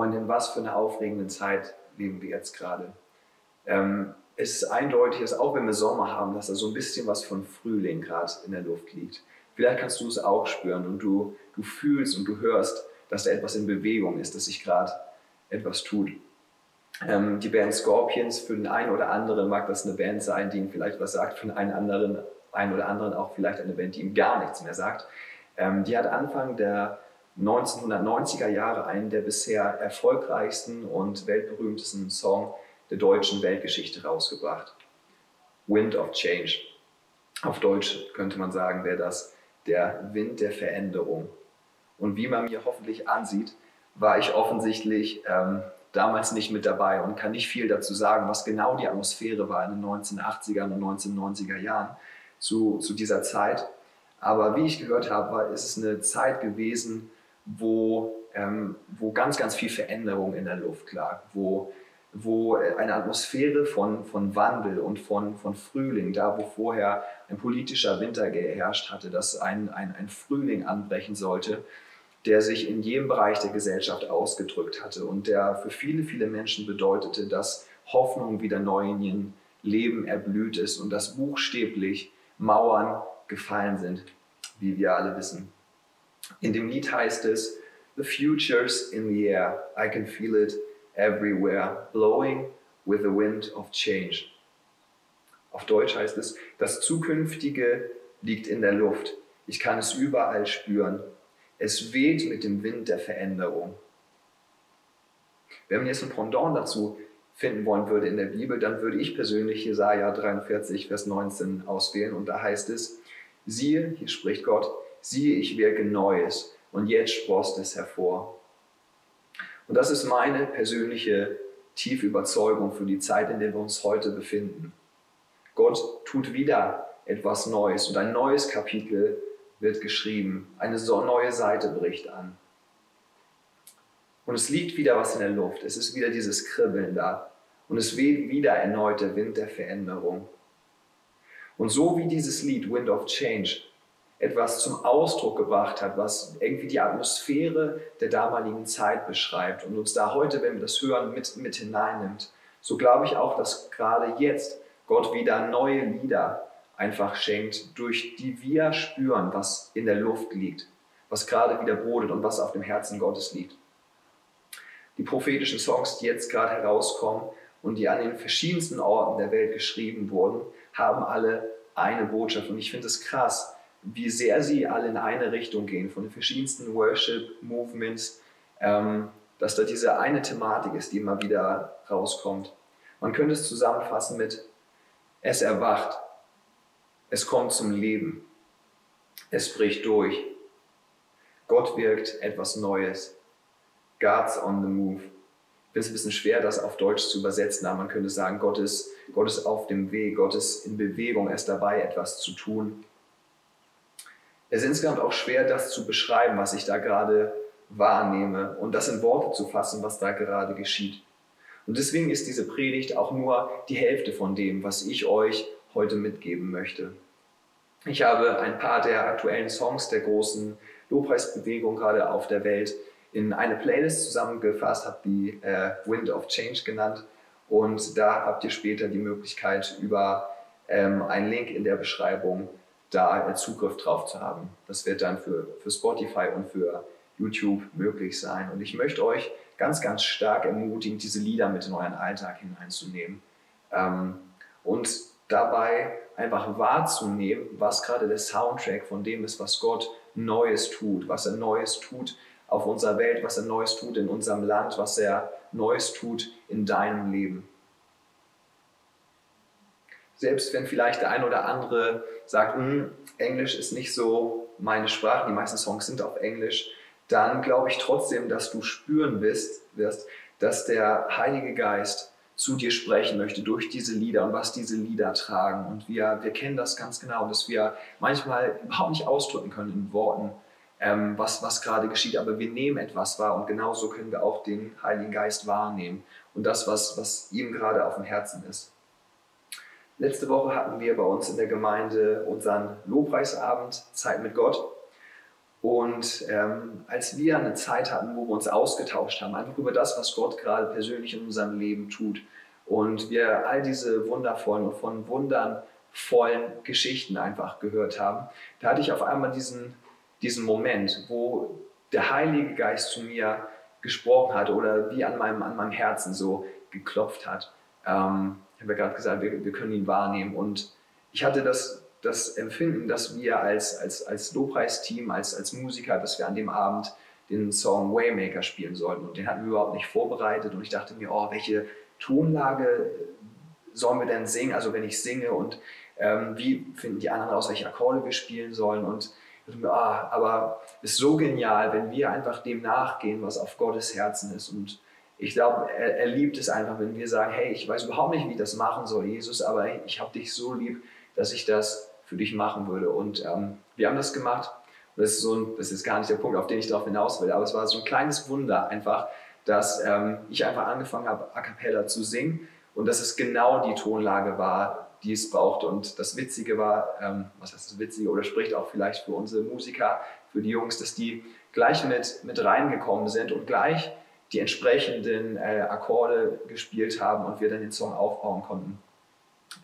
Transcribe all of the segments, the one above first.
Freundin, was für eine aufregende Zeit leben wir jetzt gerade. Ähm, es ist eindeutig, dass auch wenn wir Sommer haben, dass da so ein bisschen was von Frühling gerade in der Luft liegt. Vielleicht kannst du es auch spüren und du, du fühlst und du hörst, dass da etwas in Bewegung ist, dass sich gerade etwas tut. Ähm, die Band Scorpions, für den einen oder anderen mag das eine Band sein, die ihm vielleicht was sagt, für den einen, anderen, einen oder anderen auch vielleicht eine Band, die ihm gar nichts mehr sagt. Ähm, die hat Anfang der 1990er Jahre einen der bisher erfolgreichsten und weltberühmtesten Song der deutschen Weltgeschichte rausgebracht. Wind of Change. Auf Deutsch könnte man sagen, wäre das der Wind der Veränderung. Und wie man mir hoffentlich ansieht, war ich offensichtlich ähm, damals nicht mit dabei und kann nicht viel dazu sagen, was genau die Atmosphäre war in den 1980er und 1990er Jahren zu, zu dieser Zeit. Aber wie ich gehört habe, war, ist es eine Zeit gewesen, wo, ähm, wo ganz, ganz viel Veränderung in der Luft lag, wo, wo eine Atmosphäre von, von Wandel und von, von Frühling, da wo vorher ein politischer Winter geherrscht hatte, dass ein, ein, ein Frühling anbrechen sollte, der sich in jedem Bereich der Gesellschaft ausgedrückt hatte und der für viele, viele Menschen bedeutete, dass Hoffnung wieder neu in ihrem Leben erblüht ist und dass buchstäblich Mauern gefallen sind, wie wir alle wissen. In dem Lied heißt es, The future's in the air, I can feel it everywhere, blowing with the wind of change. Auf Deutsch heißt es, das Zukünftige liegt in der Luft. Ich kann es überall spüren. Es weht mit dem Wind der Veränderung. Wenn man jetzt ein Pendant dazu finden wollen würde in der Bibel, dann würde ich persönlich Jesaja 43, Vers 19 auswählen und da heißt es, siehe, hier spricht Gott, siehe, ich wirke Neues und jetzt sprost es hervor. Und das ist meine persönliche tiefe Überzeugung für die Zeit, in der wir uns heute befinden. Gott tut wieder etwas Neues und ein neues Kapitel wird geschrieben. Eine neue Seite bricht an. Und es liegt wieder was in der Luft. Es ist wieder dieses Kribbeln da. Und es weht wieder erneut der Wind der Veränderung. Und so wie dieses Lied Wind of Change etwas zum Ausdruck gebracht hat, was irgendwie die Atmosphäre der damaligen Zeit beschreibt und uns da heute, wenn wir das hören, mit, mit hineinnimmt, so glaube ich auch, dass gerade jetzt Gott wieder neue Lieder einfach schenkt, durch die wir spüren, was in der Luft liegt, was gerade wieder brodelt und was auf dem Herzen Gottes liegt. Die prophetischen Songs, die jetzt gerade herauskommen und die an den verschiedensten Orten der Welt geschrieben wurden, haben alle eine Botschaft. Und ich finde es krass, wie sehr sie alle in eine Richtung gehen, von den verschiedensten Worship-Movements, ähm, dass da diese eine Thematik ist, die immer wieder rauskommt. Man könnte es zusammenfassen mit, es erwacht, es kommt zum Leben. Es bricht durch. Gott wirkt etwas Neues. God's on the move. Ich finde es ein bisschen schwer, das auf Deutsch zu übersetzen, aber man könnte sagen, Gott ist, Gott ist auf dem Weg, Gott ist in Bewegung, er ist dabei, etwas zu tun. Es ist insgesamt auch schwer, das zu beschreiben, was ich da gerade wahrnehme und das in Worte zu fassen, was da gerade geschieht. Und deswegen ist diese Predigt auch nur die Hälfte von dem, was ich euch heute mitgeben möchte. Ich habe ein paar der aktuellen Songs der großen Lobpreisbewegung gerade auf der Welt in eine Playlist zusammengefasst, habe die äh, Wind of Change genannt und da habt ihr später die Möglichkeit über ähm, einen Link in der Beschreibung da Zugriff drauf zu haben. Das wird dann für, für Spotify und für YouTube möglich sein. Und ich möchte euch ganz, ganz stark ermutigen, diese Lieder mit in euren Alltag hineinzunehmen. Ähm, und dabei einfach wahrzunehmen, was gerade der Soundtrack von dem ist, was Gott Neues tut, was er Neues tut auf unserer Welt, was er Neues tut in unserem Land, was er Neues tut in deinem Leben. Selbst wenn vielleicht der ein oder andere sagt, hm, Englisch ist nicht so meine Sprache, die meisten Songs sind auf Englisch, dann glaube ich trotzdem, dass du spüren wirst, wirst dass der Heilige Geist zu dir sprechen möchte durch diese Lieder und was diese Lieder tragen. Und wir, wir kennen das ganz genau, dass wir manchmal überhaupt nicht ausdrücken können in Worten, ähm, was, was gerade geschieht, aber wir nehmen etwas wahr und genauso können wir auch den Heiligen Geist wahrnehmen und das, was, was ihm gerade auf dem Herzen ist. Letzte Woche hatten wir bei uns in der Gemeinde unseren Lobpreisabend, Zeit mit Gott. Und ähm, als wir eine Zeit hatten, wo wir uns ausgetauscht haben, einfach über das, was Gott gerade persönlich in unserem Leben tut, und wir all diese wundervollen und von Wundern vollen Geschichten einfach gehört haben, da hatte ich auf einmal diesen, diesen Moment, wo der Heilige Geist zu mir gesprochen hat oder wie an meinem, an meinem Herzen so geklopft hat. Ähm, ich habe ja gerade gesagt, wir, wir können ihn wahrnehmen. Und ich hatte das, das Empfinden, dass wir als, als, als Lobpreisteam, als, als Musiker, dass wir an dem Abend den Song Waymaker spielen sollten. Und den hatten wir überhaupt nicht vorbereitet. Und ich dachte mir, oh, welche Tonlage sollen wir denn singen? Also wenn ich singe und ähm, wie finden die anderen aus, welche Akkorde wir spielen sollen? Und ah, aber es ist so genial, wenn wir einfach dem nachgehen, was auf Gottes Herzen ist. Und ich glaube, er, er, liebt es einfach, wenn wir sagen, hey, ich weiß überhaupt nicht, wie ich das machen soll, Jesus, aber ich habe dich so lieb, dass ich das für dich machen würde. Und ähm, wir haben das gemacht. Und das ist, so ein, das ist gar nicht der Punkt, auf den ich darauf hinaus will, aber es war so ein kleines Wunder einfach, dass ähm, ich einfach angefangen habe, a cappella zu singen und dass es genau die Tonlage war, die es brauchte. Und das Witzige war, ähm, was heißt das Witzige, oder spricht auch vielleicht für unsere Musiker, für die Jungs, dass die gleich mit, mit reingekommen sind und gleich die entsprechenden äh, Akkorde gespielt haben und wir dann den Song aufbauen konnten.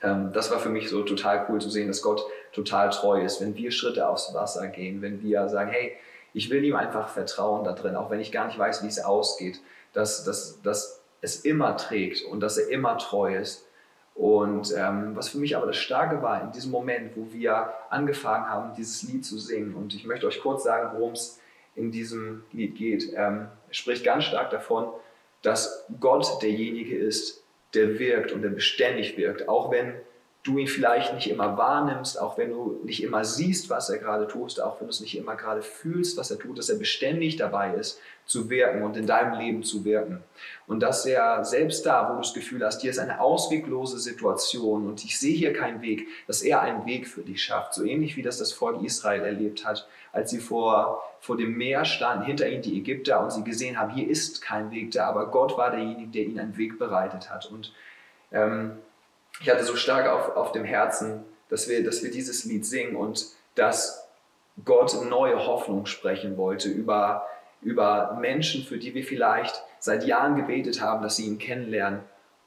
Ähm, das war für mich so total cool zu sehen, dass Gott total treu ist, wenn wir Schritte aufs Wasser gehen, wenn wir sagen, hey, ich will ihm einfach vertrauen da drin, auch wenn ich gar nicht weiß, wie es ausgeht, dass, dass, dass es immer trägt und dass er immer treu ist. Und ähm, was für mich aber das Starke war in diesem Moment, wo wir angefangen haben, dieses Lied zu singen. Und ich möchte euch kurz sagen, worum es in diesem Lied geht. Ähm, spricht ganz stark davon, dass Gott derjenige ist, der wirkt und der beständig wirkt, auch wenn du ihn vielleicht nicht immer wahrnimmst, auch wenn du nicht immer siehst, was er gerade tust, auch wenn du es nicht immer gerade fühlst, was er tut, dass er beständig dabei ist, zu wirken und in deinem Leben zu wirken. Und dass er selbst da, wo du das Gefühl hast, hier ist eine ausweglose Situation und ich sehe hier keinen Weg, dass er einen Weg für dich schafft. So ähnlich wie das das Volk Israel erlebt hat, als sie vor, vor dem Meer standen, hinter ihnen die Ägypter und sie gesehen haben, hier ist kein Weg da, aber Gott war derjenige, der ihnen einen Weg bereitet hat. Und ähm, ich hatte so stark auf, auf dem Herzen, dass wir, dass wir dieses Lied singen und dass Gott neue Hoffnung sprechen wollte über, über Menschen, für die wir vielleicht seit Jahren gebetet haben, dass sie ihn kennenlernen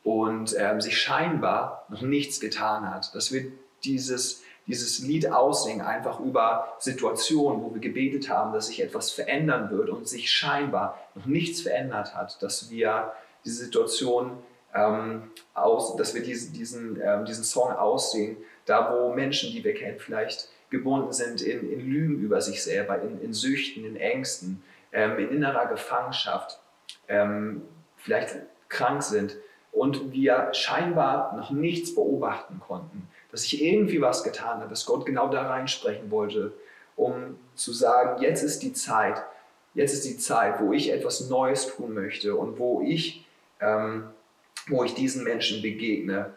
und ähm, sich scheinbar noch nichts getan hat. Dass wir dieses, dieses Lied aussingen, einfach über Situationen, wo wir gebetet haben, dass sich etwas verändern wird und sich scheinbar noch nichts verändert hat, dass wir diese Situation ähm, aus, dass wir diesen, diesen, ähm, diesen Song aussehen, da wo Menschen, die wir kennen, vielleicht gebunden sind in, in Lügen über sich selber, in, in Süchten, in Ängsten, ähm, in innerer Gefangenschaft, ähm, vielleicht krank sind und wir scheinbar noch nichts beobachten konnten, dass sich irgendwie was getan hat, dass Gott genau da reinsprechen wollte, um zu sagen, jetzt ist die Zeit, jetzt ist die Zeit, wo ich etwas Neues tun möchte und wo ich ähm, wo ich diesen Menschen begegne.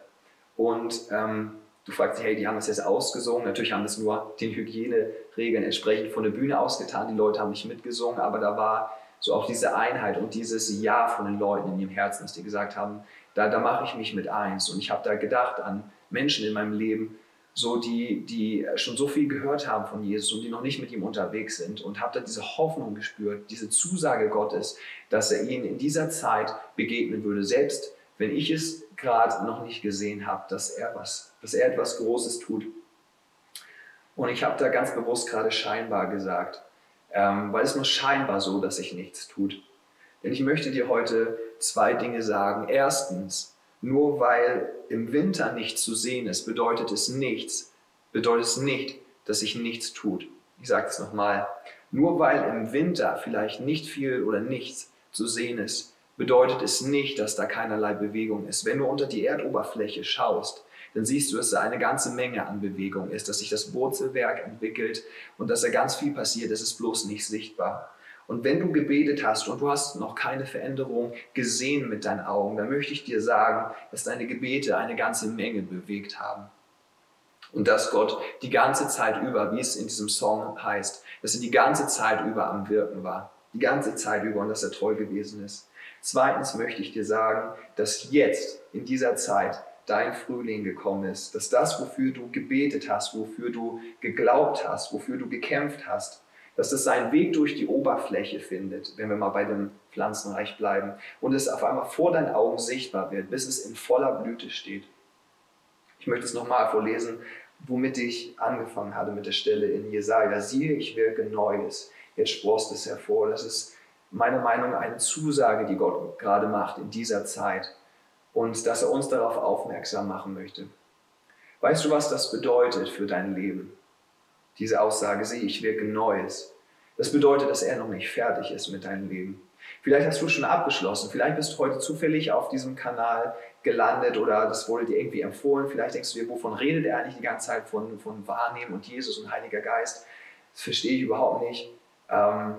Und ähm, du fragst dich, hey, die haben das jetzt ausgesungen. Natürlich haben das nur den Hygieneregeln entsprechend von der Bühne ausgetan. Die Leute haben nicht mitgesungen, aber da war so auch diese Einheit und dieses Ja von den Leuten in ihrem Herzen, dass die gesagt haben, da, da mache ich mich mit eins. Und ich habe da gedacht an Menschen in meinem Leben, so die, die schon so viel gehört haben von Jesus und die noch nicht mit ihm unterwegs sind und habe da diese Hoffnung gespürt, diese Zusage Gottes, dass er ihnen in dieser Zeit begegnen würde, selbst wenn ich es gerade noch nicht gesehen habe, dass er was, dass er etwas Großes tut. Und ich habe da ganz bewusst gerade scheinbar gesagt, ähm, weil es nur scheinbar so, dass sich nichts tut. Denn ich möchte dir heute zwei Dinge sagen. Erstens, nur weil im Winter nichts zu sehen ist, bedeutet es nichts, bedeutet es nicht, dass sich nichts tut. Ich sage es nochmal. Nur weil im Winter vielleicht nicht viel oder nichts zu sehen ist, bedeutet es nicht, dass da keinerlei Bewegung ist. Wenn du unter die Erdoberfläche schaust, dann siehst du, dass da eine ganze Menge an Bewegung ist, dass sich das Wurzelwerk entwickelt und dass da ganz viel passiert, es ist bloß nicht sichtbar. Und wenn du gebetet hast und du hast noch keine Veränderung gesehen mit deinen Augen, dann möchte ich dir sagen, dass deine Gebete eine ganze Menge bewegt haben. Und dass Gott die ganze Zeit über, wie es in diesem Song heißt, dass er die ganze Zeit über am Wirken war. Die ganze Zeit über und dass er treu gewesen ist. Zweitens möchte ich dir sagen, dass jetzt in dieser Zeit dein Frühling gekommen ist, dass das, wofür du gebetet hast, wofür du geglaubt hast, wofür du gekämpft hast, dass es seinen Weg durch die Oberfläche findet, wenn wir mal bei dem Pflanzenreich bleiben, und es auf einmal vor deinen Augen sichtbar wird, bis es in voller Blüte steht. Ich möchte es nochmal vorlesen, womit ich angefangen hatte mit der Stelle in Jesaja. Siehe, ich wirke Neues. Jetzt sprost es hervor. Das ist meiner Meinung nach eine Zusage, die Gott gerade macht in dieser Zeit und dass er uns darauf aufmerksam machen möchte. Weißt du, was das bedeutet für dein Leben? Diese Aussage, sieh, ich wirke Neues. Das bedeutet, dass er noch nicht fertig ist mit deinem Leben. Vielleicht hast du schon abgeschlossen, vielleicht bist du heute zufällig auf diesem Kanal gelandet oder das wurde dir irgendwie empfohlen. Vielleicht denkst du dir, wovon redet er eigentlich die ganze Zeit von, von Wahrnehmen und Jesus und Heiliger Geist? Das verstehe ich überhaupt nicht. Ähm,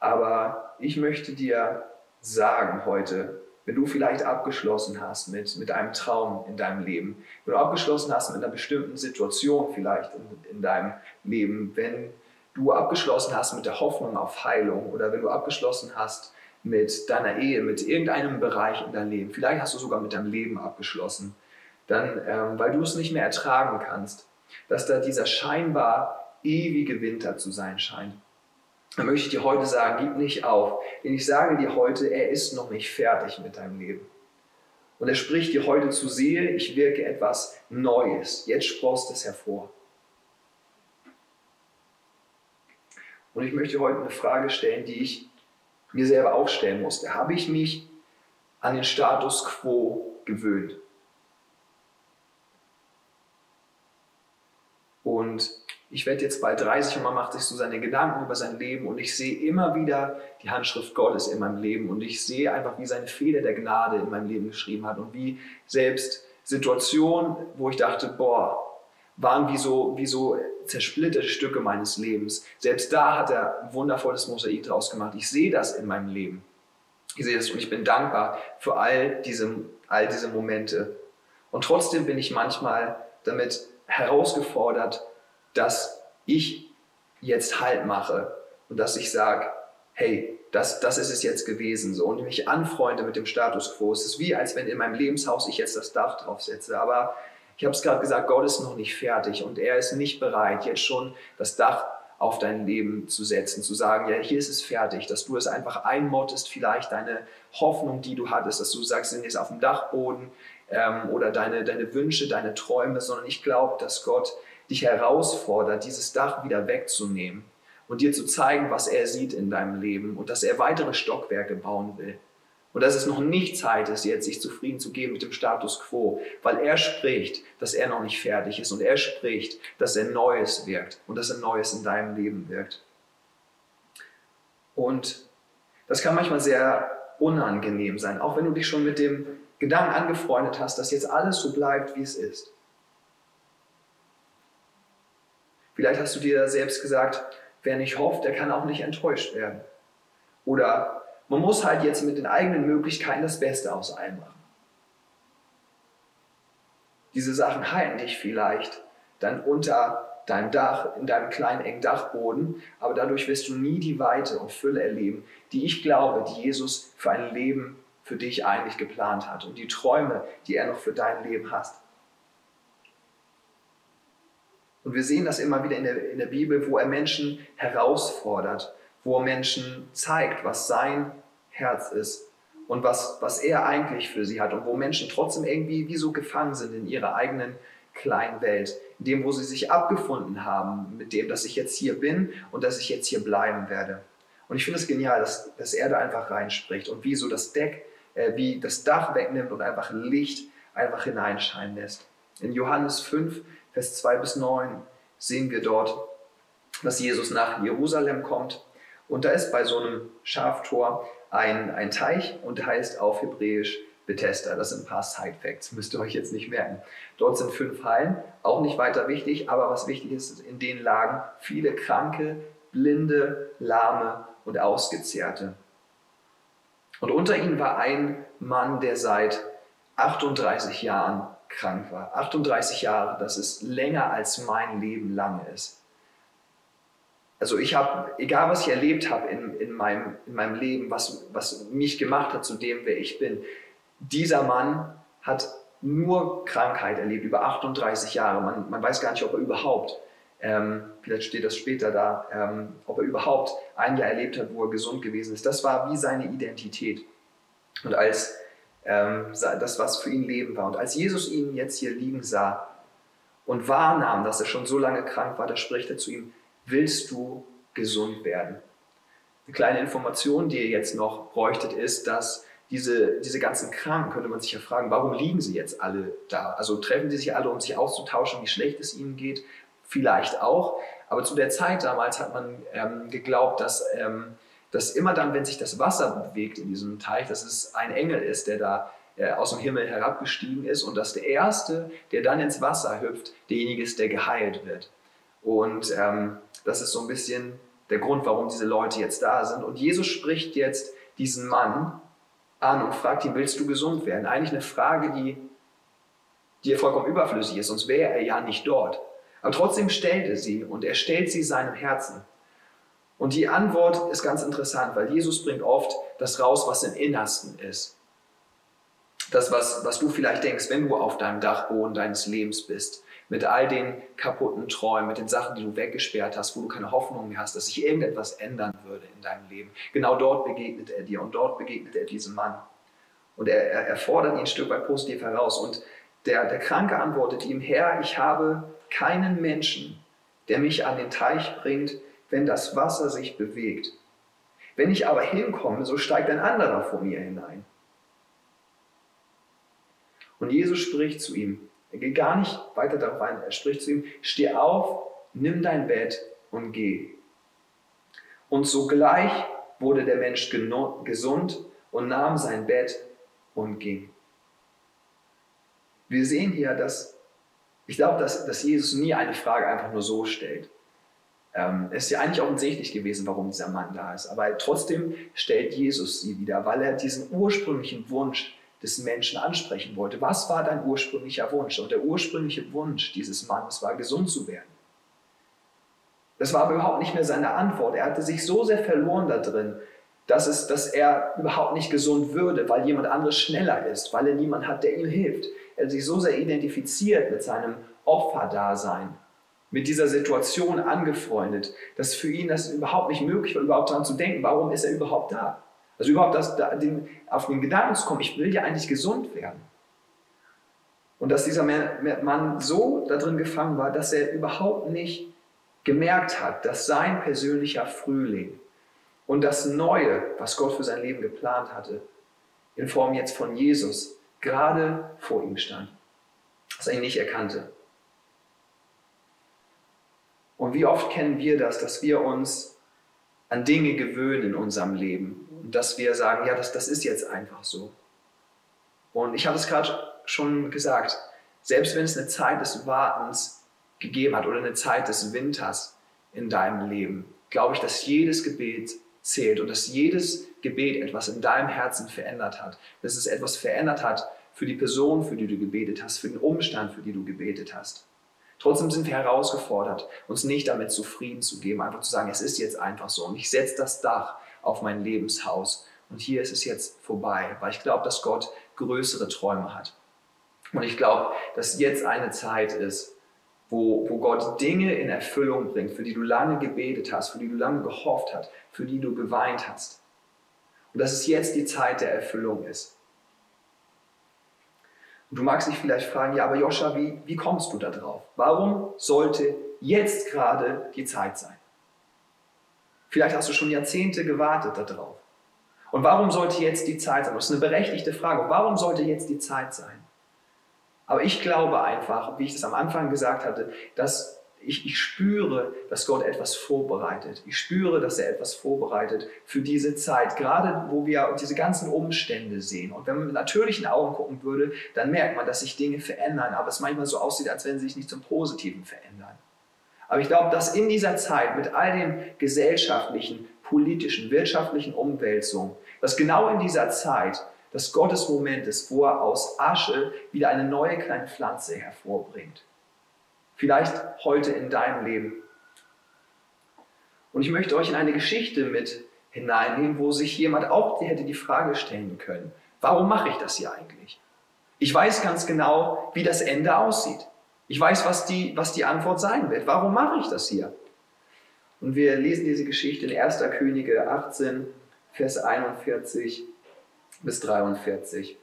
aber ich möchte dir sagen heute, wenn du vielleicht abgeschlossen hast mit, mit einem Traum in deinem Leben, wenn du abgeschlossen hast mit einer bestimmten Situation vielleicht in, in deinem Leben, wenn du abgeschlossen hast mit der Hoffnung auf Heilung oder wenn du abgeschlossen hast mit deiner Ehe, mit irgendeinem Bereich in deinem Leben, vielleicht hast du sogar mit deinem Leben abgeschlossen, dann, ähm, weil du es nicht mehr ertragen kannst, dass da dieser scheinbar ewige Winter zu sein scheint dann möchte ich dir heute sagen, gib nicht auf. Denn ich sage dir heute, er ist noch nicht fertig mit deinem Leben. Und er spricht dir heute zu, sehe, ich wirke etwas Neues. Jetzt sprost es hervor. Und ich möchte heute eine Frage stellen, die ich mir selber auch stellen musste. Habe ich mich an den Status quo gewöhnt? Und ich werde jetzt bald 30 und man macht sich so seine Gedanken über sein Leben und ich sehe immer wieder die Handschrift Gottes in meinem Leben und ich sehe einfach, wie seine Fehler der Gnade in meinem Leben geschrieben hat und wie selbst Situationen, wo ich dachte, boah, waren wie so, wie so zersplitterte Stücke meines Lebens. Selbst da hat er ein wundervolles Mosaik draus gemacht. Ich sehe das in meinem Leben. Ich sehe das und ich bin dankbar für all diese, all diese Momente. Und trotzdem bin ich manchmal damit herausgefordert, dass ich jetzt Halt mache und dass ich sage, hey, das, das ist es jetzt gewesen so und mich anfreunde mit dem Status quo. Es ist wie, als wenn in meinem Lebenshaus ich jetzt das Dach drauf setze. Aber ich habe es gerade gesagt, Gott ist noch nicht fertig und er ist nicht bereit, jetzt schon das Dach auf dein Leben zu setzen, zu sagen, ja, hier ist es fertig, dass du es einfach einmottest, vielleicht deine Hoffnung, die du hattest, dass du sagst, sind jetzt auf dem Dachboden ähm, oder deine, deine Wünsche, deine Träume, sondern ich glaube, dass Gott dich herausfordert, dieses Dach wieder wegzunehmen und dir zu zeigen, was er sieht in deinem Leben und dass er weitere Stockwerke bauen will. Und dass es noch nicht Zeit ist, jetzt sich zufrieden zu geben mit dem Status quo, weil er spricht, dass er noch nicht fertig ist und er spricht, dass er Neues wirkt und dass er Neues in deinem Leben wirkt. Und das kann manchmal sehr unangenehm sein, auch wenn du dich schon mit dem Gedanken angefreundet hast, dass jetzt alles so bleibt, wie es ist. Vielleicht hast du dir selbst gesagt, wer nicht hofft, der kann auch nicht enttäuscht werden. Oder man muss halt jetzt mit den eigenen Möglichkeiten das Beste aus allem machen. Diese Sachen halten dich vielleicht dann unter deinem Dach, in deinem kleinen engen Dachboden, aber dadurch wirst du nie die Weite und Fülle erleben, die ich glaube, die Jesus für ein Leben für dich eigentlich geplant hat und die Träume, die er noch für dein Leben hat. Und wir sehen das immer wieder in der, in der Bibel, wo er Menschen herausfordert, wo er Menschen zeigt, was sein Herz ist und was, was er eigentlich für sie hat und wo Menschen trotzdem irgendwie wie so gefangen sind in ihrer eigenen kleinen Welt, in dem, wo sie sich abgefunden haben mit dem, dass ich jetzt hier bin und dass ich jetzt hier bleiben werde. Und ich finde es genial, dass, dass er da einfach reinspricht und wie so das Deck, äh, wie das Dach wegnimmt und einfach Licht einfach hineinscheinen lässt. In Johannes 5 Vers 2 bis 9 sehen wir dort, dass Jesus nach Jerusalem kommt. Und da ist bei so einem Schaftor ein, ein Teich und der heißt auf Hebräisch Bethesda. Das sind ein paar Side-Facts, müsst ihr euch jetzt nicht merken. Dort sind fünf Hallen, auch nicht weiter wichtig, aber was wichtig ist, in denen lagen viele Kranke, Blinde, Lahme und Ausgezehrte. Und unter ihnen war ein Mann, der seit 38 Jahren krank war. 38 Jahre, das ist länger als mein Leben lang ist. Also ich habe, egal was ich erlebt habe in, in, meinem, in meinem Leben, was, was mich gemacht hat zu dem, wer ich bin, dieser Mann hat nur Krankheit erlebt, über 38 Jahre. Man, man weiß gar nicht, ob er überhaupt ähm, vielleicht steht das später da, ähm, ob er überhaupt ein Jahr erlebt hat, wo er gesund gewesen ist. Das war wie seine Identität. Und als das, was für ihn Leben war. Und als Jesus ihn jetzt hier liegen sah und wahrnahm, dass er schon so lange krank war, da spricht er zu ihm, willst du gesund werden? Eine kleine Information, die ihr jetzt noch bräuchtet, ist, dass diese, diese ganzen Kranken, könnte man sich ja fragen, warum liegen sie jetzt alle da? Also treffen sie sich alle, um sich auszutauschen, wie schlecht es ihnen geht? Vielleicht auch. Aber zu der Zeit damals hat man ähm, geglaubt, dass, ähm, dass immer dann, wenn sich das Wasser bewegt in diesem Teich, dass es ein Engel ist, der da äh, aus dem Himmel herabgestiegen ist und dass der Erste, der dann ins Wasser hüpft, derjenige ist, der geheilt wird. Und ähm, das ist so ein bisschen der Grund, warum diese Leute jetzt da sind. Und Jesus spricht jetzt diesen Mann an und fragt ihn, willst du gesund werden? Eigentlich eine Frage, die, die vollkommen überflüssig ist, sonst wäre er ja nicht dort. Aber trotzdem stellt er sie und er stellt sie seinem Herzen. Und die Antwort ist ganz interessant, weil Jesus bringt oft das raus, was im Innersten ist. Das, was, was du vielleicht denkst, wenn du auf deinem Dachboden deines Lebens bist, mit all den kaputten Träumen, mit den Sachen, die du weggesperrt hast, wo du keine Hoffnung mehr hast, dass sich irgendetwas ändern würde in deinem Leben. Genau dort begegnet er dir und dort begegnet er diesem Mann. Und er, er, er fordert ihn ein Stück weit positiv heraus. Und der, der Kranke antwortet ihm, Herr, ich habe keinen Menschen, der mich an den Teich bringt, wenn das Wasser sich bewegt. Wenn ich aber hinkomme, so steigt ein anderer vor mir hinein. Und Jesus spricht zu ihm. Er geht gar nicht weiter darauf ein. Er spricht zu ihm, steh auf, nimm dein Bett und geh. Und sogleich wurde der Mensch gesund und nahm sein Bett und ging. Wir sehen hier, dass ich glaube, dass, dass Jesus nie eine Frage einfach nur so stellt. Ähm, es ist ja eigentlich offensichtlich gewesen, warum dieser Mann da ist. Aber trotzdem stellt Jesus sie wieder, weil er diesen ursprünglichen Wunsch des Menschen ansprechen wollte. Was war dein ursprünglicher Wunsch? Und der ursprüngliche Wunsch dieses Mannes war, gesund zu werden. Das war aber überhaupt nicht mehr seine Antwort. Er hatte sich so sehr verloren da drin, dass, es, dass er überhaupt nicht gesund würde, weil jemand anderes schneller ist, weil er niemand hat, der ihm hilft. Er hat sich so sehr identifiziert mit seinem Opferdasein, mit dieser Situation angefreundet, dass für ihn das überhaupt nicht möglich war, überhaupt daran zu denken, warum ist er überhaupt da? Also überhaupt das, den, auf den Gedanken zu kommen, ich will ja eigentlich gesund werden. Und dass dieser Mann so darin gefangen war, dass er überhaupt nicht gemerkt hat, dass sein persönlicher Frühling und das Neue, was Gott für sein Leben geplant hatte, in Form jetzt von Jesus, gerade vor ihm stand, dass er ihn nicht erkannte. Und wie oft kennen wir das, dass wir uns an Dinge gewöhnen in unserem Leben und dass wir sagen, ja, das, das ist jetzt einfach so. Und ich habe es gerade schon gesagt, selbst wenn es eine Zeit des Wartens gegeben hat oder eine Zeit des Winters in deinem Leben, glaube ich, dass jedes Gebet zählt und dass jedes Gebet etwas in deinem Herzen verändert hat. Dass es etwas verändert hat für die Person, für die du gebetet hast, für den Umstand, für die du gebetet hast. Trotzdem sind wir herausgefordert, uns nicht damit zufrieden zu geben, einfach zu sagen, es ist jetzt einfach so und ich setze das Dach auf mein Lebenshaus und hier ist es jetzt vorbei, weil ich glaube, dass Gott größere Träume hat. Und ich glaube, dass jetzt eine Zeit ist, wo, wo Gott Dinge in Erfüllung bringt, für die du lange gebetet hast, für die du lange gehofft hast, für die du geweint hast. Und dass es jetzt die Zeit der Erfüllung ist. Und du magst dich vielleicht fragen, ja, aber Joscha, wie, wie kommst du da drauf? Warum sollte jetzt gerade die Zeit sein? Vielleicht hast du schon Jahrzehnte gewartet darauf. Und warum sollte jetzt die Zeit sein? Das ist eine berechtigte Frage. Warum sollte jetzt die Zeit sein? Aber ich glaube einfach, wie ich das am Anfang gesagt hatte, dass ich, ich spüre, dass Gott etwas vorbereitet. Ich spüre, dass er etwas vorbereitet für diese Zeit, gerade wo wir diese ganzen Umstände sehen. Und wenn man mit natürlichen Augen gucken würde, dann merkt man, dass sich Dinge verändern, aber es manchmal so aussieht, als wenn sie sich nicht zum Positiven verändern. Aber ich glaube, dass in dieser Zeit mit all den gesellschaftlichen, politischen, wirtschaftlichen Umwälzungen, dass genau in dieser Zeit das Gottes Moment ist, wo er aus Asche wieder eine neue kleine Pflanze hervorbringt. Vielleicht heute in deinem Leben. Und ich möchte euch in eine Geschichte mit hineinnehmen, wo sich jemand auch hätte die Frage stellen können, warum mache ich das hier eigentlich? Ich weiß ganz genau, wie das Ende aussieht. Ich weiß, was die, was die Antwort sein wird. Warum mache ich das hier? Und wir lesen diese Geschichte in 1. Könige 18, Vers 41 bis 43.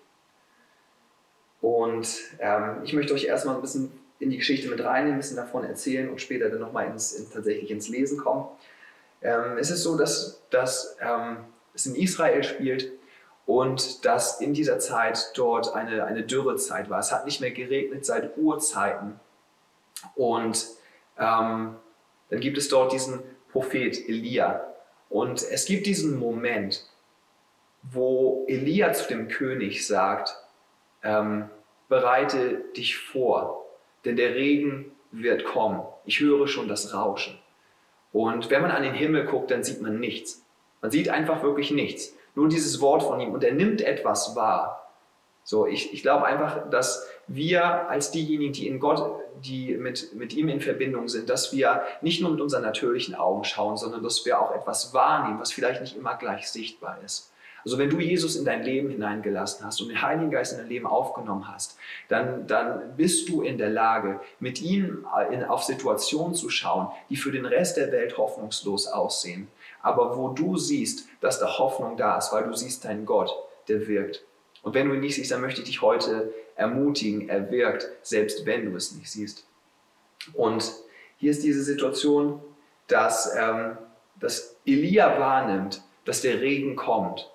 Und ähm, ich möchte euch erstmal ein bisschen in die Geschichte mit reinnehmen, ein bisschen davon erzählen und später dann nochmal ins, in, tatsächlich ins Lesen kommen. Ähm, es ist so, dass, dass ähm, es in Israel spielt und dass in dieser Zeit dort eine, eine Dürrezeit war. Es hat nicht mehr geregnet seit Urzeiten. Und ähm, dann gibt es dort diesen Prophet Elia. Und es gibt diesen Moment, wo Elia zu dem König sagt, ähm, bereite dich vor, denn der Regen wird kommen. Ich höre schon das Rauschen. Und wenn man an den Himmel guckt, dann sieht man nichts. Man sieht einfach wirklich nichts. Nur dieses Wort von ihm und er nimmt etwas wahr. So, ich, ich glaube einfach, dass wir als diejenigen, die in Gott, die mit, mit ihm in Verbindung sind, dass wir nicht nur mit unseren natürlichen Augen schauen, sondern dass wir auch etwas wahrnehmen, was vielleicht nicht immer gleich sichtbar ist. Also wenn du Jesus in dein Leben hineingelassen hast und den Heiligen Geist in dein Leben aufgenommen hast, dann, dann bist du in der Lage, mit ihm in, auf Situationen zu schauen, die für den Rest der Welt hoffnungslos aussehen aber wo du siehst, dass da Hoffnung da ist, weil du siehst deinen Gott, der wirkt. Und wenn du ihn nicht siehst, dann möchte ich dich heute ermutigen, er wirkt, selbst wenn du es nicht siehst. Und hier ist diese Situation, dass, ähm, dass Elia wahrnimmt, dass der Regen kommt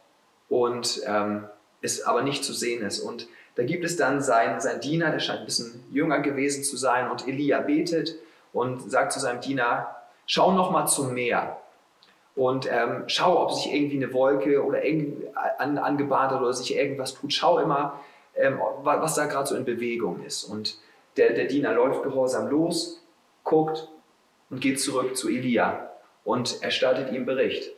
und ähm, es aber nicht zu sehen ist. Und da gibt es dann seinen, seinen Diener, der scheint ein bisschen jünger gewesen zu sein, und Elia betet und sagt zu seinem Diener, schau noch mal zum Meer und ähm, schau, ob sich irgendwie eine Wolke oder an, angebahnt hat oder sich irgendwas tut. Schau immer, ähm, was da gerade so in Bewegung ist. Und der, der Diener läuft gehorsam los, guckt und geht zurück zu Elia und erstattet ihm Bericht.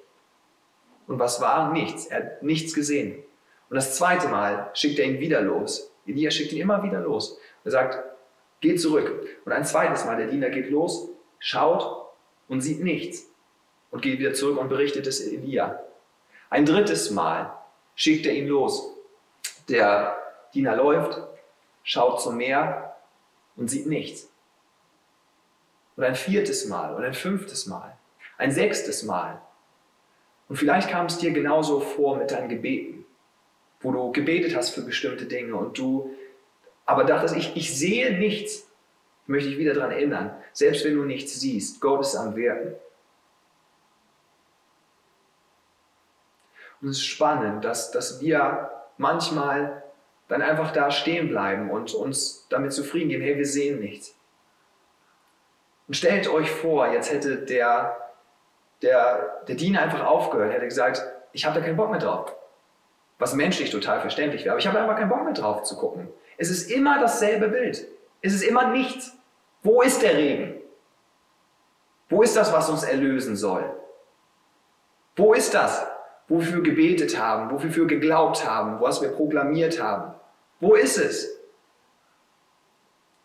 Und was war? Nichts. Er hat nichts gesehen. Und das zweite Mal schickt er ihn wieder los. Elia schickt ihn immer wieder los. Er sagt, geh zurück. Und ein zweites Mal, der Diener geht los, schaut und sieht nichts und geht wieder zurück und berichtet es Elia. Ein drittes Mal schickt er ihn los. Der Diener läuft, schaut zum Meer und sieht nichts. Und ein viertes Mal und ein fünftes Mal, ein sechstes Mal. Und vielleicht kam es dir genauso vor mit deinen Gebeten, wo du gebetet hast für bestimmte Dinge und du aber dachtest, ich, ich sehe nichts. Ich möchte dich wieder daran erinnern, selbst wenn du nichts siehst, Gott ist am Wirken. Und es ist spannend, dass, dass wir manchmal dann einfach da stehen bleiben und uns damit zufrieden geben, hey, wir sehen nichts. Und stellt euch vor, jetzt hätte der, der, der Diener einfach aufgehört, hätte gesagt, ich habe da keinen Bock mehr drauf. Was menschlich total verständlich wäre, aber ich habe einfach keinen Bock mehr drauf zu gucken. Es ist immer dasselbe Bild. Es ist immer nichts. Wo ist der Regen? Wo ist das, was uns erlösen soll? Wo ist das? wofür wir gebetet haben, wofür wir geglaubt haben, was wir proklamiert haben. Wo ist es?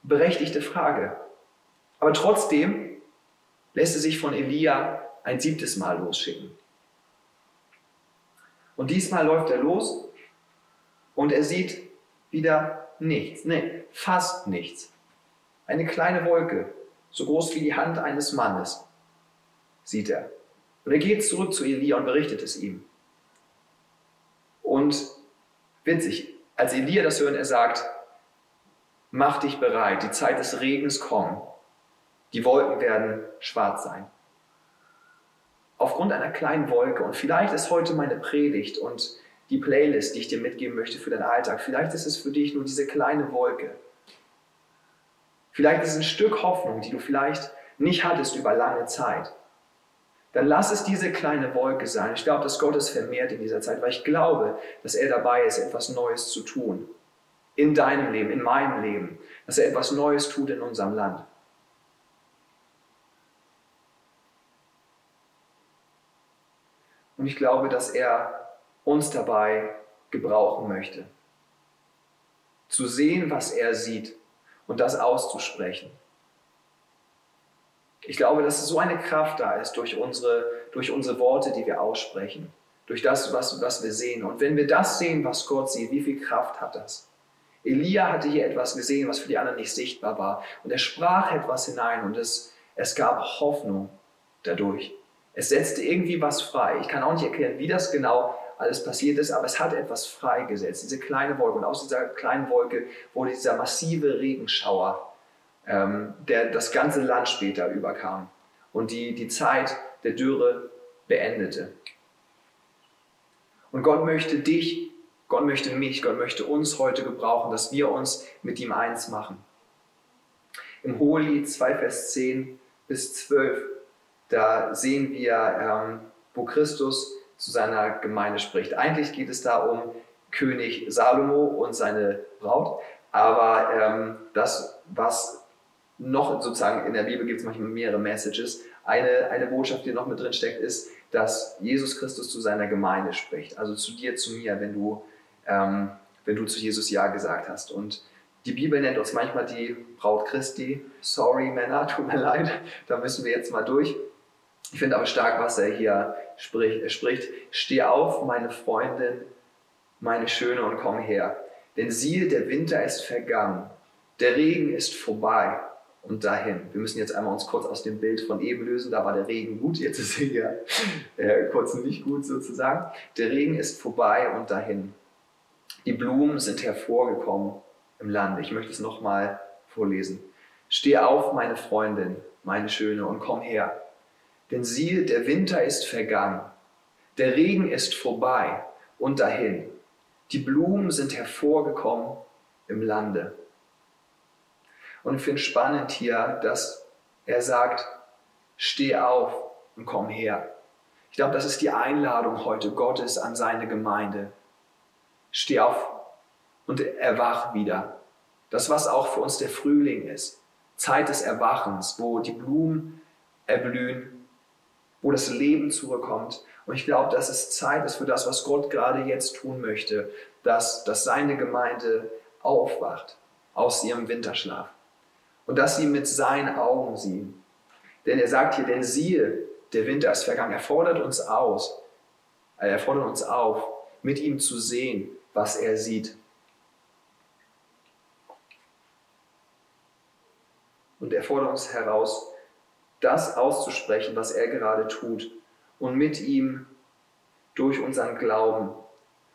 Berechtigte Frage. Aber trotzdem lässt es sich von Elia ein siebtes Mal losschicken. Und diesmal läuft er los und er sieht wieder nichts, nee, fast nichts. Eine kleine Wolke, so groß wie die Hand eines Mannes, sieht er. Und er geht zurück zu Elia und berichtet es ihm. Und witzig, als Elia das hört, er sagt, mach dich bereit, die Zeit des Regens kommt, die Wolken werden schwarz sein. Aufgrund einer kleinen Wolke, und vielleicht ist heute meine Predigt und die Playlist, die ich dir mitgeben möchte für deinen Alltag, vielleicht ist es für dich nur diese kleine Wolke. Vielleicht ist es ein Stück Hoffnung, die du vielleicht nicht hattest über lange Zeit dann lass es diese kleine Wolke sein. Ich glaube, dass Gott es vermehrt in dieser Zeit, weil ich glaube, dass er dabei ist, etwas Neues zu tun. In deinem Leben, in meinem Leben. Dass er etwas Neues tut in unserem Land. Ich glaube, dass er uns dabei gebrauchen möchte. Zu sehen, was er sieht und das auszusprechen. Ich glaube, dass so eine Kraft da ist durch unsere, durch unsere Worte, die wir aussprechen, durch das, was, was wir sehen. Und wenn wir das sehen, was Gott sieht, wie viel Kraft hat das? Elia hatte hier etwas gesehen, was für die anderen nicht sichtbar war. Und er sprach etwas hinein und es, es gab Hoffnung dadurch. Es setzte irgendwie was frei. Ich kann auch nicht erklären, wie das genau alles passiert ist, aber es hat etwas freigesetzt. Diese kleine Wolke. Und aus dieser kleinen Wolke wurde dieser massive Regenschauer, ähm, der das ganze Land später überkam und die, die Zeit der Dürre beendete. Und Gott möchte dich, Gott möchte mich, Gott möchte uns heute gebrauchen, dass wir uns mit ihm eins machen. Im Hohelied 2, Vers 10 bis 12, da sehen wir, ähm, wo Christus zu seiner Gemeinde spricht. Eigentlich geht es da um König Salomo und seine Braut, aber ähm, das, was noch sozusagen in der Bibel gibt es manchmal mehrere Messages. Eine, eine Botschaft, die noch mit drin steckt, ist, dass Jesus Christus zu seiner Gemeinde spricht, also zu dir, zu mir, wenn du, ähm, wenn du zu Jesus Ja gesagt hast. Und die Bibel nennt uns manchmal die Braut Christi. Sorry, Männer, tut mir leid, da müssen wir jetzt mal durch. Ich finde aber stark, was er hier spricht. Er spricht, steh auf, meine Freundin, meine Schöne, und komm her. Denn siehe, der Winter ist vergangen, der Regen ist vorbei und dahin. Wir müssen jetzt einmal uns kurz aus dem Bild von eben lösen. Da war der Regen gut, jetzt ist er hier äh, kurz nicht gut sozusagen. Der Regen ist vorbei und dahin. Die Blumen sind hervorgekommen im Land. Ich möchte es nochmal vorlesen. Steh auf, meine Freundin, meine Schöne, und komm her. Denn siehe, der Winter ist vergangen, der Regen ist vorbei und dahin. Die Blumen sind hervorgekommen im Lande. Und ich finde spannend hier, dass er sagt, steh auf und komm her. Ich glaube, das ist die Einladung heute Gottes an seine Gemeinde. Steh auf und erwach wieder. Das, was auch für uns der Frühling ist. Zeit des Erwachens, wo die Blumen erblühen, wo das Leben zurückkommt. Und ich glaube, dass es Zeit ist für das, was Gott gerade jetzt tun möchte, dass, dass seine Gemeinde aufwacht aus ihrem Winterschlaf und dass sie mit seinen Augen sehen. Denn er sagt hier, denn siehe, der Winter ist vergangen. Er fordert uns aus, er fordert uns auf, mit ihm zu sehen, was er sieht. Und er fordert uns heraus, das auszusprechen, was er gerade tut und mit ihm durch unseren Glauben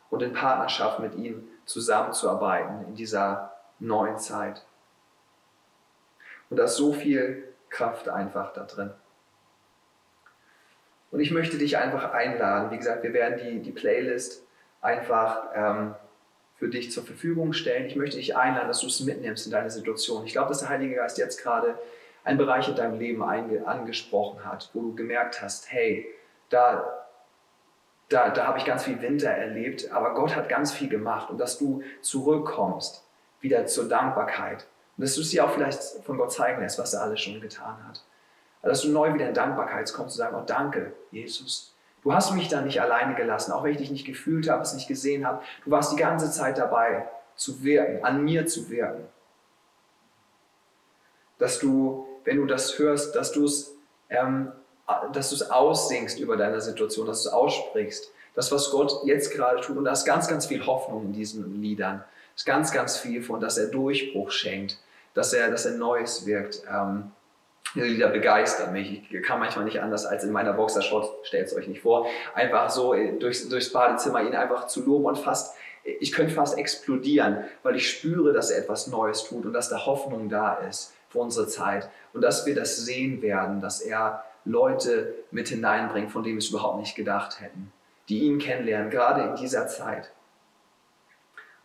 und in Partnerschaft mit ihm zusammenzuarbeiten in dieser neuen Zeit. Und da ist so viel Kraft einfach da drin. Und ich möchte dich einfach einladen. Wie gesagt, wir werden die, die Playlist einfach ähm, für dich zur Verfügung stellen. Ich möchte dich einladen, dass du es mitnimmst in deine Situation. Ich glaube, dass der Heilige Geist jetzt gerade einen Bereich in deinem Leben angesprochen hat, wo du gemerkt hast, hey, da, da, da habe ich ganz viel Winter erlebt, aber Gott hat ganz viel gemacht und dass du zurückkommst, wieder zur Dankbarkeit, und dass du es dir auch vielleicht von Gott zeigen lässt, was er alles schon getan hat. Also dass du neu wieder in Dankbarkeit kommst und sagst, oh danke, Jesus. Du hast mich da nicht alleine gelassen, auch wenn ich dich nicht gefühlt habe, es nicht gesehen habe. Du warst die ganze Zeit dabei, zu wirken, an mir zu wirken. Dass du, wenn du das hörst, dass du es ähm, dass du es aussingst über deine Situation, dass du es aussprichst. Das, was Gott jetzt gerade tut. Und da ist ganz, ganz viel Hoffnung in diesen Liedern. Es ist ganz, ganz viel von, dass er Durchbruch schenkt dass er, dass er Neues wirkt. Ähm, diese Lieder begeistern mich. Ich kann manchmal nicht anders als in meiner Boxershot, stellt es euch nicht vor, einfach so durchs, durchs Badezimmer ihn einfach zu loben und fast, ich könnte fast explodieren, weil ich spüre, dass er etwas Neues tut und dass da Hoffnung da ist für unsere Zeit und dass wir das sehen werden, dass er Leute mit hineinbringt, von denen wir es überhaupt nicht gedacht hätten, die ihn kennenlernen, gerade in dieser Zeit.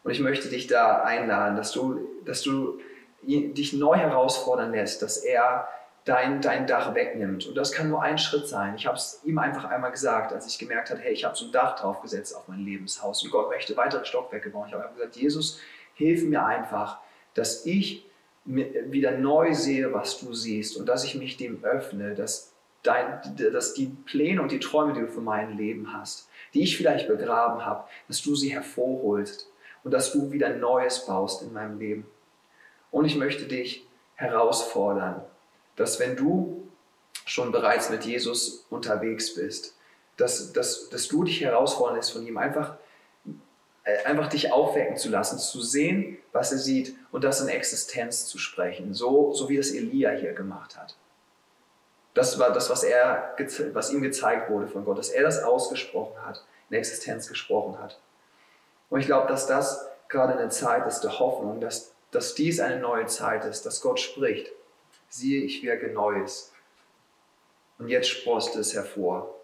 Und ich möchte dich da einladen, dass du, dass du dich neu herausfordern lässt, dass er dein, dein Dach wegnimmt. Und das kann nur ein Schritt sein. Ich habe es ihm einfach einmal gesagt, als ich gemerkt habe, hey, ich habe so ein Dach draufgesetzt auf mein Lebenshaus und Gott möchte weitere Stockwerke bauen. Ich habe gesagt, Jesus, hilf mir einfach, dass ich wieder neu sehe, was du siehst und dass ich mich dem öffne, dass, dein, dass die Pläne und die Träume, die du für mein Leben hast, die ich vielleicht begraben habe, dass du sie hervorholst und dass du wieder Neues baust in meinem Leben. Und ich möchte dich herausfordern, dass wenn du schon bereits mit Jesus unterwegs bist, dass, dass, dass du dich herausfordern lässt von ihm einfach einfach dich aufwecken zu lassen, zu sehen, was er sieht und das in Existenz zu sprechen, so, so wie das Elia hier gemacht hat. Das war das, was, er, was ihm gezeigt wurde von Gott, dass er das ausgesprochen hat, in Existenz gesprochen hat. Und ich glaube, dass das gerade eine Zeit ist der Hoffnung, dass, dass dies eine neue Zeit ist, dass Gott spricht. Siehe, ich wirke Neues. Und jetzt sprost es hervor.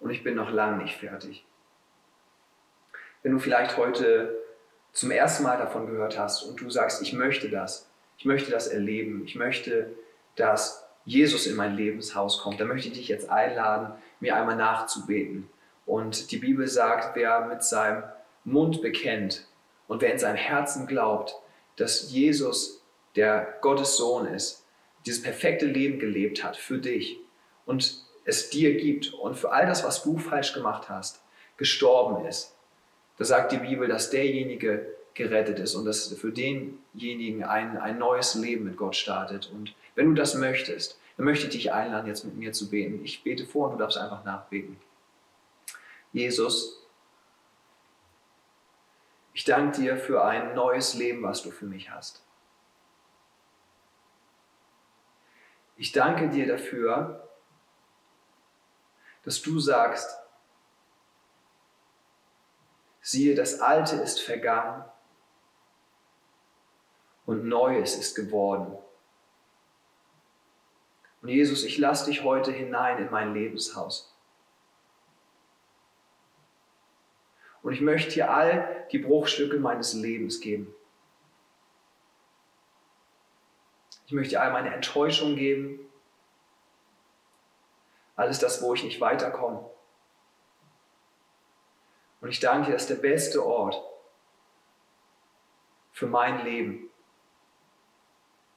Und ich bin noch lange nicht fertig. Wenn du vielleicht heute zum ersten Mal davon gehört hast und du sagst, ich möchte das, ich möchte das erleben, ich möchte, dass Jesus in mein Lebenshaus kommt, dann möchte ich dich jetzt einladen, mir einmal nachzubeten. Und die Bibel sagt, wer mit seinem Mund bekennt und wer in seinem Herzen glaubt, dass Jesus der Gottes Sohn ist, dieses perfekte Leben gelebt hat für dich und es dir gibt und für all das, was du falsch gemacht hast, gestorben ist, da sagt die Bibel, dass derjenige gerettet ist und dass für denjenigen ein, ein neues Leben mit Gott startet. Und wenn du das möchtest, dann möchte ich dich einladen, jetzt mit mir zu beten. Ich bete vor und du darfst einfach nachbeten. Jesus, ich danke dir für ein neues Leben, was du für mich hast. Ich danke dir dafür, dass du sagst, Siehe, das Alte ist vergangen und Neues ist geworden. Und Jesus, ich lasse dich heute hinein in mein Lebenshaus. Und ich möchte dir all die Bruchstücke meines Lebens geben. Ich möchte dir all meine Enttäuschung geben. Alles das, wo ich nicht weiterkomme. Und ich danke dir, dass der beste Ort für mein Leben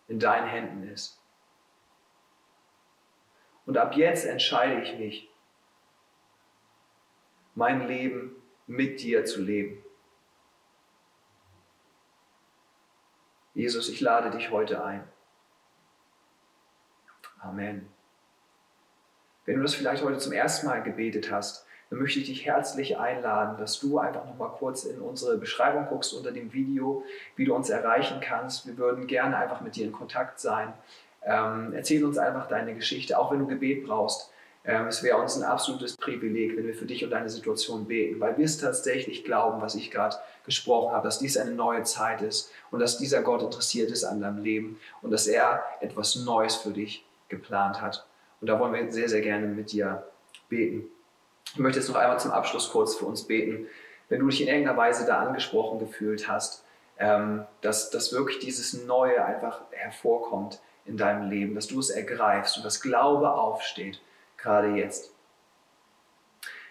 in deinen Händen ist. Und ab jetzt entscheide ich mich, mein Leben mit dir zu leben. Jesus, ich lade dich heute ein. Amen. Wenn du das vielleicht heute zum ersten Mal gebetet hast, dann möchte ich dich herzlich einladen, dass du einfach noch mal kurz in unsere Beschreibung guckst unter dem Video, wie du uns erreichen kannst. Wir würden gerne einfach mit dir in Kontakt sein. Ähm, erzähl uns einfach deine Geschichte, auch wenn du Gebet brauchst. Ähm, es wäre uns ein absolutes Privileg, wenn wir für dich und deine Situation beten, weil wir es tatsächlich glauben, was ich gerade gesprochen habe, dass dies eine neue Zeit ist und dass dieser Gott interessiert ist an deinem Leben und dass er etwas Neues für dich geplant hat. Und da wollen wir sehr, sehr gerne mit dir beten. Ich möchte jetzt noch einmal zum Abschluss kurz für uns beten. Wenn du dich in irgendeiner Weise da angesprochen gefühlt hast, ähm, dass, dass wirklich dieses Neue einfach hervorkommt in deinem Leben, dass du es ergreifst und das Glaube aufsteht, gerade jetzt.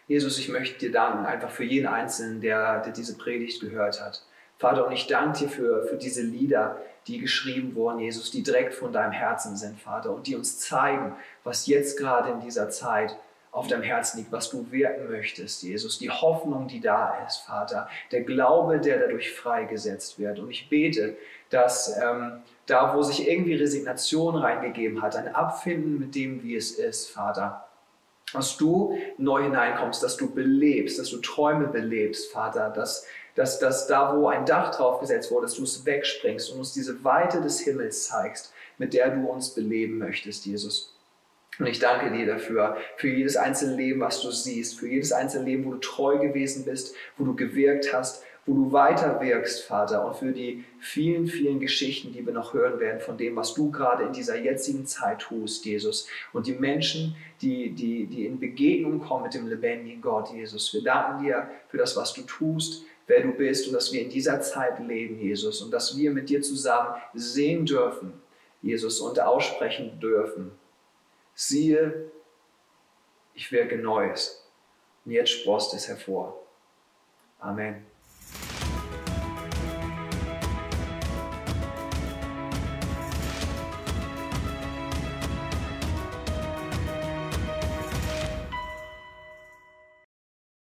Jesus, ich möchte dir danken, einfach für jeden Einzelnen, der, der diese Predigt gehört hat. Vater, und ich danke dir für, für diese Lieder, die geschrieben wurden, Jesus, die direkt von deinem Herzen sind, Vater, und die uns zeigen, was jetzt gerade in dieser Zeit auf deinem Herzen liegt, was du wirken möchtest, Jesus, die Hoffnung, die da ist, Vater, der Glaube, der dadurch freigesetzt wird. Und ich bete, dass ähm, da, wo sich irgendwie Resignation reingegeben hat, ein Abfinden mit dem, wie es ist, Vater, dass du neu hineinkommst, dass du belebst, dass du Träume belebst, Vater, dass, dass, dass da, wo ein Dach drauf gesetzt wurde, dass du es wegspringst und uns diese Weite des Himmels zeigst, mit der du uns beleben möchtest, Jesus. Und ich danke dir dafür, für jedes einzelne Leben, was du siehst, für jedes einzelne Leben, wo du treu gewesen bist, wo du gewirkt hast, wo du weiter wirkst, Vater, und für die vielen, vielen Geschichten, die wir noch hören werden von dem, was du gerade in dieser jetzigen Zeit tust, Jesus. Und die Menschen, die, die, die in Begegnung kommen mit dem lebendigen Gott, Jesus. Wir danken dir für das, was du tust, wer du bist und dass wir in dieser Zeit leben, Jesus, und dass wir mit dir zusammen sehen dürfen, Jesus, und aussprechen dürfen siehe, ich wirke Neues. Und jetzt sprost es hervor. Amen.